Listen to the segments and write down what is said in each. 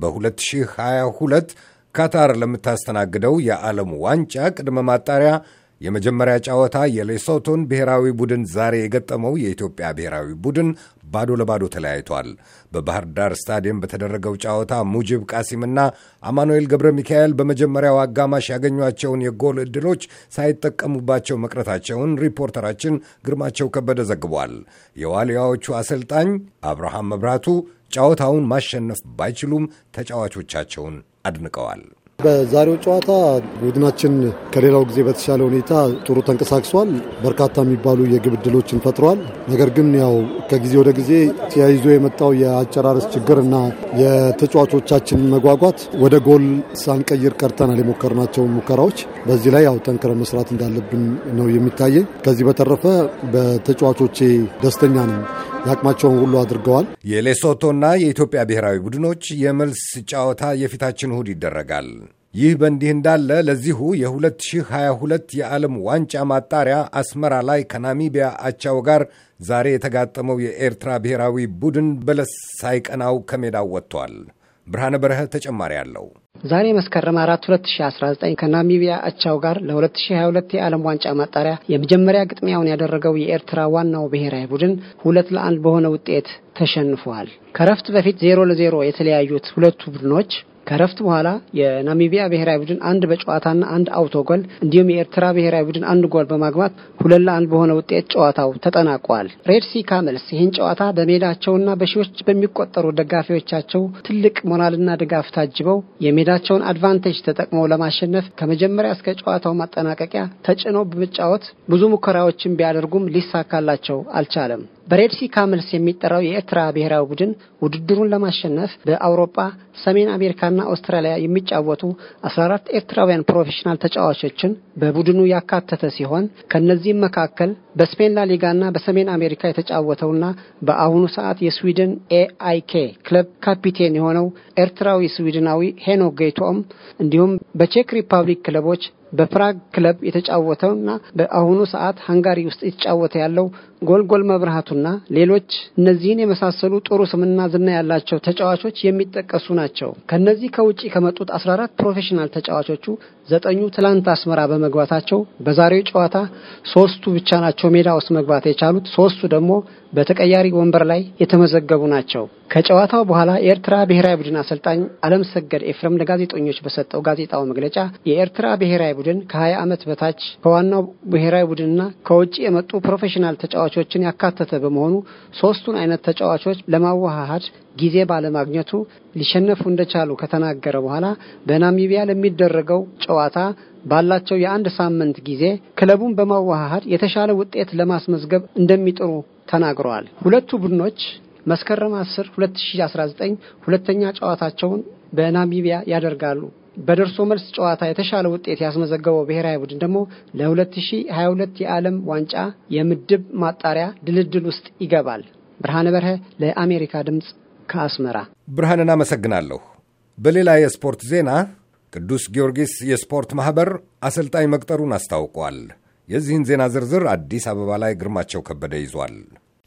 በ2022 ካታር ለምታስተናግደው የዓለም ዋንጫ ቅድመ ማጣሪያ የመጀመሪያ ጨዋታ የሌሶቶን ብሔራዊ ቡድን ዛሬ የገጠመው የኢትዮጵያ ብሔራዊ ቡድን ባዶ ለባዶ ተለያይቷል። በባህር ዳር ስታዲየም በተደረገው ጨዋታ ሙጅብ ቃሲምና አማኑኤል ገብረ ሚካኤል በመጀመሪያው አጋማሽ ያገኟቸውን የጎል ዕድሎች ሳይጠቀሙባቸው መቅረታቸውን ሪፖርተራችን ግርማቸው ከበደ ዘግቧል። የዋልያዎቹ አሰልጣኝ አብርሃም መብራቱ ጨዋታውን ማሸነፍ ባይችሉም ተጫዋቾቻቸውን አድንቀዋል። በዛሬው ጨዋታ ቡድናችን ከሌላው ጊዜ በተሻለ ሁኔታ ጥሩ ተንቀሳቅሷል። በርካታ የሚባሉ የግብ ዕድሎችን ፈጥሯል። ነገር ግን ያው ከጊዜ ወደ ጊዜ ተያይዞ የመጣው የአጨራረስ ችግር እና የተጫዋቾቻችን መጓጓት ወደ ጎል ሳንቀይር ቀርተናል። የሞከርናቸው ሙከራዎች በዚህ ላይ ያው ጠንክረ መስራት እንዳለብን ነው የሚታየኝ። ከዚህ በተረፈ በተጫዋቾቼ ደስተኛ ነኝ። የአቅማቸውን ሁሉ አድርገዋል። የሌሶቶና የኢትዮጵያ ብሔራዊ ቡድኖች የመልስ ጨዋታ የፊታችን እሁድ ይደረጋል። ይህ በእንዲህ እንዳለ ለዚሁ የ2022 የዓለም ዋንጫ ማጣሪያ አስመራ ላይ ከናሚቢያ አቻው ጋር ዛሬ የተጋጠመው የኤርትራ ብሔራዊ ቡድን በለስ ሳይቀናው ከሜዳው ወጥቷል። ብርሃነ በረኸ ተጨማሪ አለው። ዛሬ መስከረም አራት 2019 ከናሚቢያ አቻው ጋር ለ2022 የዓለም ዋንጫ ማጣሪያ የመጀመሪያ ግጥሚያውን ያደረገው የኤርትራ ዋናው ብሔራዊ ቡድን ሁለት ለአንድ በሆነ ውጤት ተሸንፏል። ከረፍት በፊት ዜሮ ለዜሮ የተለያዩት ሁለቱ ቡድኖች ከረፍት በኋላ የናሚቢያ ብሔራዊ ቡድን አንድ በጨዋታና አንድ auto goal እንዲሁም የኤርትራ ብሔራዊ ቡድን አንድ ጎል በማግባት ሁለት ለአንድ በሆነ ውጤት ጨዋታው ተጠናቋል። Red Sea Camels ይህን ጨዋታ በሜዳቸውና በሺዎች በሚቆጠሩ ደጋፊዎቻቸው ትልቅ ሞራልና ድጋፍ ታጅበው የሜዳቸውን advantage ተጠቅመው ለማሸነፍ ከመጀመሪያ እስከ ጨዋታው ማጠናቀቂያ ተጭነው በመጫወት ብዙ ሙከራዎችን ቢያደርጉም ሊሳካላቸው አልቻለም። በ Red Sea Camels የሚጠራው የኤርትራ ብሔራዊ ቡድን ውድድሩን ለማሸነፍ በአውሮፓ፣ ሰሜን አሜሪካና አውስትራሊያ የሚጫወቱ 14 ኤርትራውያን ፕሮፌሽናል ተጫዋቾችን በቡድኑ ያካተተ ሲሆን ከእነዚህም መካከል በስፔን ላሊጋና በሰሜን አሜሪካ የተጫወተውና በአሁኑ ሰዓት የስዊድን ኤአይኬ ክለብ ካፒቴን የሆነው ኤርትራዊ ስዊድናዊ ሄኖክ ጎይቶም እንዲሁም በቼክ ሪፐብሊክ ክለቦች በፕራግ ክለብ የተጫወተውና በአሁኑ ሰዓት ሃንጋሪ ውስጥ የተጫወተ ያለው ጎልጎል መብራህቱና ሌሎች እነዚህን የመሳሰሉ ጥሩ ስምና ዝና ያላቸው ተጫዋቾች የሚጠቀሱ ናቸው። ከነዚህ ከውጭ ከመጡት 14 ፕሮፌሽናል ተጫዋቾቹ ዘጠኙ ትላንት አስመራ በመግባታቸው በዛሬው ጨዋታ ሶስቱ ብቻ ናቸው ሜዳ ውስጥ መግባት የቻሉት። ሶስቱ ደግሞ በተቀያሪ ወንበር ላይ የተመዘገቡ ናቸው። ከጨዋታው በኋላ የኤርትራ ብሔራዊ ቡድን አሰልጣኝ አለም ሰገድ ኤፍሬም ለጋዜጠኞች በሰጠው ጋዜጣዊ መግለጫ የኤርትራ ብሔራዊ ቡድን ከ20 ዓመት በታች ከዋናው ብሔራዊ ቡድንና ከውጭ የመጡ ፕሮፌሽናል ተጫዋቾችን ያካተተ በመሆኑ ሶስቱን አይነት ተጫዋቾች ለማዋሃድ ጊዜ ባለማግኘቱ ሊሸነፉ እንደቻሉ ከተናገረ በኋላ በናሚቢያ ለሚደረገው ጨዋታ ባላቸው የአንድ ሳምንት ጊዜ ክለቡን በማዋሃድ የተሻለ ውጤት ለማስመዝገብ እንደሚጥሩ ተናግረዋል። ሁለቱ ቡድኖች መስከረም 10 2019 ሁለተኛ ጨዋታቸውን በናሚቢያ ያደርጋሉ። በደርሶ መልስ ጨዋታ የተሻለ ውጤት ያስመዘገበው ብሔራዊ ቡድን ደግሞ ለ2022 የዓለም ዋንጫ የምድብ ማጣሪያ ድልድል ውስጥ ይገባል። ብርሃነ በርሀ ለአሜሪካ ድምፅ ከአስመራ። ብርሃንን አመሰግናለሁ። በሌላ የስፖርት ዜና ቅዱስ ጊዮርጊስ የስፖርት ማኅበር አሰልጣኝ መቅጠሩን አስታውቋል። የዚህን ዜና ዝርዝር አዲስ አበባ ላይ ግርማቸው ከበደ ይዟል።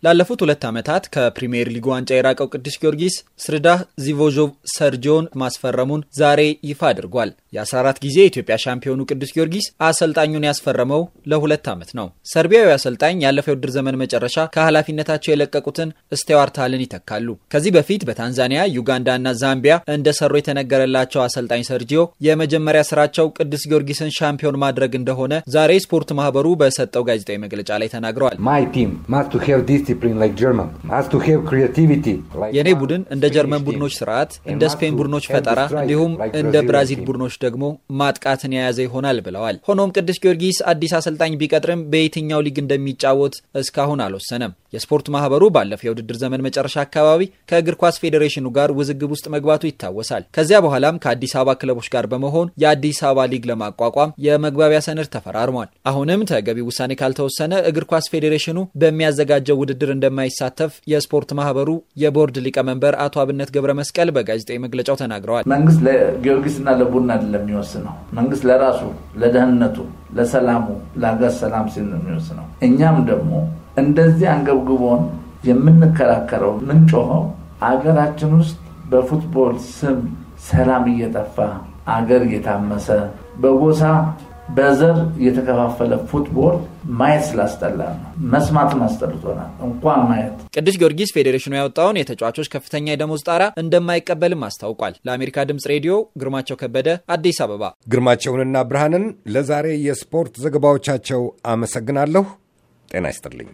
ላለፉት ሁለት ዓመታት ከፕሪምየር ሊግ ዋንጫ የራቀው ቅዱስ ጊዮርጊስ ስርዳን ዚቮይኖቭ ሰርጂዮን ማስፈረሙን ዛሬ ይፋ አድርጓል። የ14 ጊዜ የኢትዮጵያ ሻምፒዮኑ ቅዱስ ጊዮርጊስ አሰልጣኙን ያስፈረመው ለሁለት ዓመት ነው። ሰርቢያዊ አሰልጣኝ ያለፈው የውድድር ዘመን መጨረሻ ከኃላፊነታቸው የለቀቁትን ስቴዋርት ሃልን ይተካሉ። ከዚህ በፊት በታንዛኒያ ዩጋንዳና ዛምቢያ እንደሰሩ የተነገረላቸው አሰልጣኝ ሰርጂዮ የመጀመሪያ ስራቸው ቅዱስ ጊዮርጊስን ሻምፒዮን ማድረግ እንደሆነ ዛሬ ስፖርት ማህበሩ በሰጠው ጋዜጣዊ መግለጫ ላይ ተናግረዋል። የእኔ ቡድን እንደ ጀርመን ቡድኖች ስርዓት፣ እንደ ስፔን ቡድኖች ፈጠራ እንዲሁም እንደ ብራዚል ቡድኖች ደግሞ ማጥቃትን የያዘ ይሆናል ብለዋል። ሆኖም ቅዱስ ጊዮርጊስ አዲስ አሰልጣኝ ቢቀጥርም በየትኛው ሊግ እንደሚጫወት እስካሁን አልወሰነም። የስፖርት ማህበሩ ባለፈው የውድድር ዘመን መጨረሻ አካባቢ ከእግር ኳስ ፌዴሬሽኑ ጋር ውዝግብ ውስጥ መግባቱ ይታወሳል። ከዚያ በኋላም ከአዲስ አበባ ክለቦች ጋር በመሆን የአዲስ አበባ ሊግ ለማቋቋም የመግባቢያ ሰነድ ተፈራርሟል። አሁንም ተገቢ ውሳኔ ካልተወሰነ እግር ኳስ ፌዴሬሽኑ በሚያዘጋጀው ውድድር እንደማይሳተፍ የስፖርት ማህበሩ የቦርድ ሊቀመንበር አቶ አብነት ገብረ መስቀል በጋዜጣዊ መግለጫው ተናግረዋል። መንግስት ለጊዮርጊስና ለቡና አይደለም የሚወስነው። መንግስት ለራሱ ለደህንነቱ፣ ለሰላሙ፣ ለሀገር ሰላም ሲል ነው የሚወስነው። እኛም ደግሞ እንደዚህ አንገብግቦን የምንከራከረው ምንጮኸው አገራችን ውስጥ በፉትቦል ስም ሰላም እየጠፋ አገር እየታመሰ በጎሳ በዘር የተከፋፈለ ፉትቦል ማየት ስላስጠላ ነው። መስማትም አስጠልቶናል፣ እንኳን ማየት። ቅዱስ ጊዮርጊስ ፌዴሬሽኑ ያወጣውን የተጫዋቾች ከፍተኛ የደሞዝ ጣራ እንደማይቀበልም አስታውቋል። ለአሜሪካ ድምፅ ሬዲዮ ግርማቸው ከበደ አዲስ አበባ። ግርማቸውንና ብርሃንን ለዛሬ የስፖርት ዘገባዎቻቸው አመሰግናለሁ። ጤና ይስጥልኝ።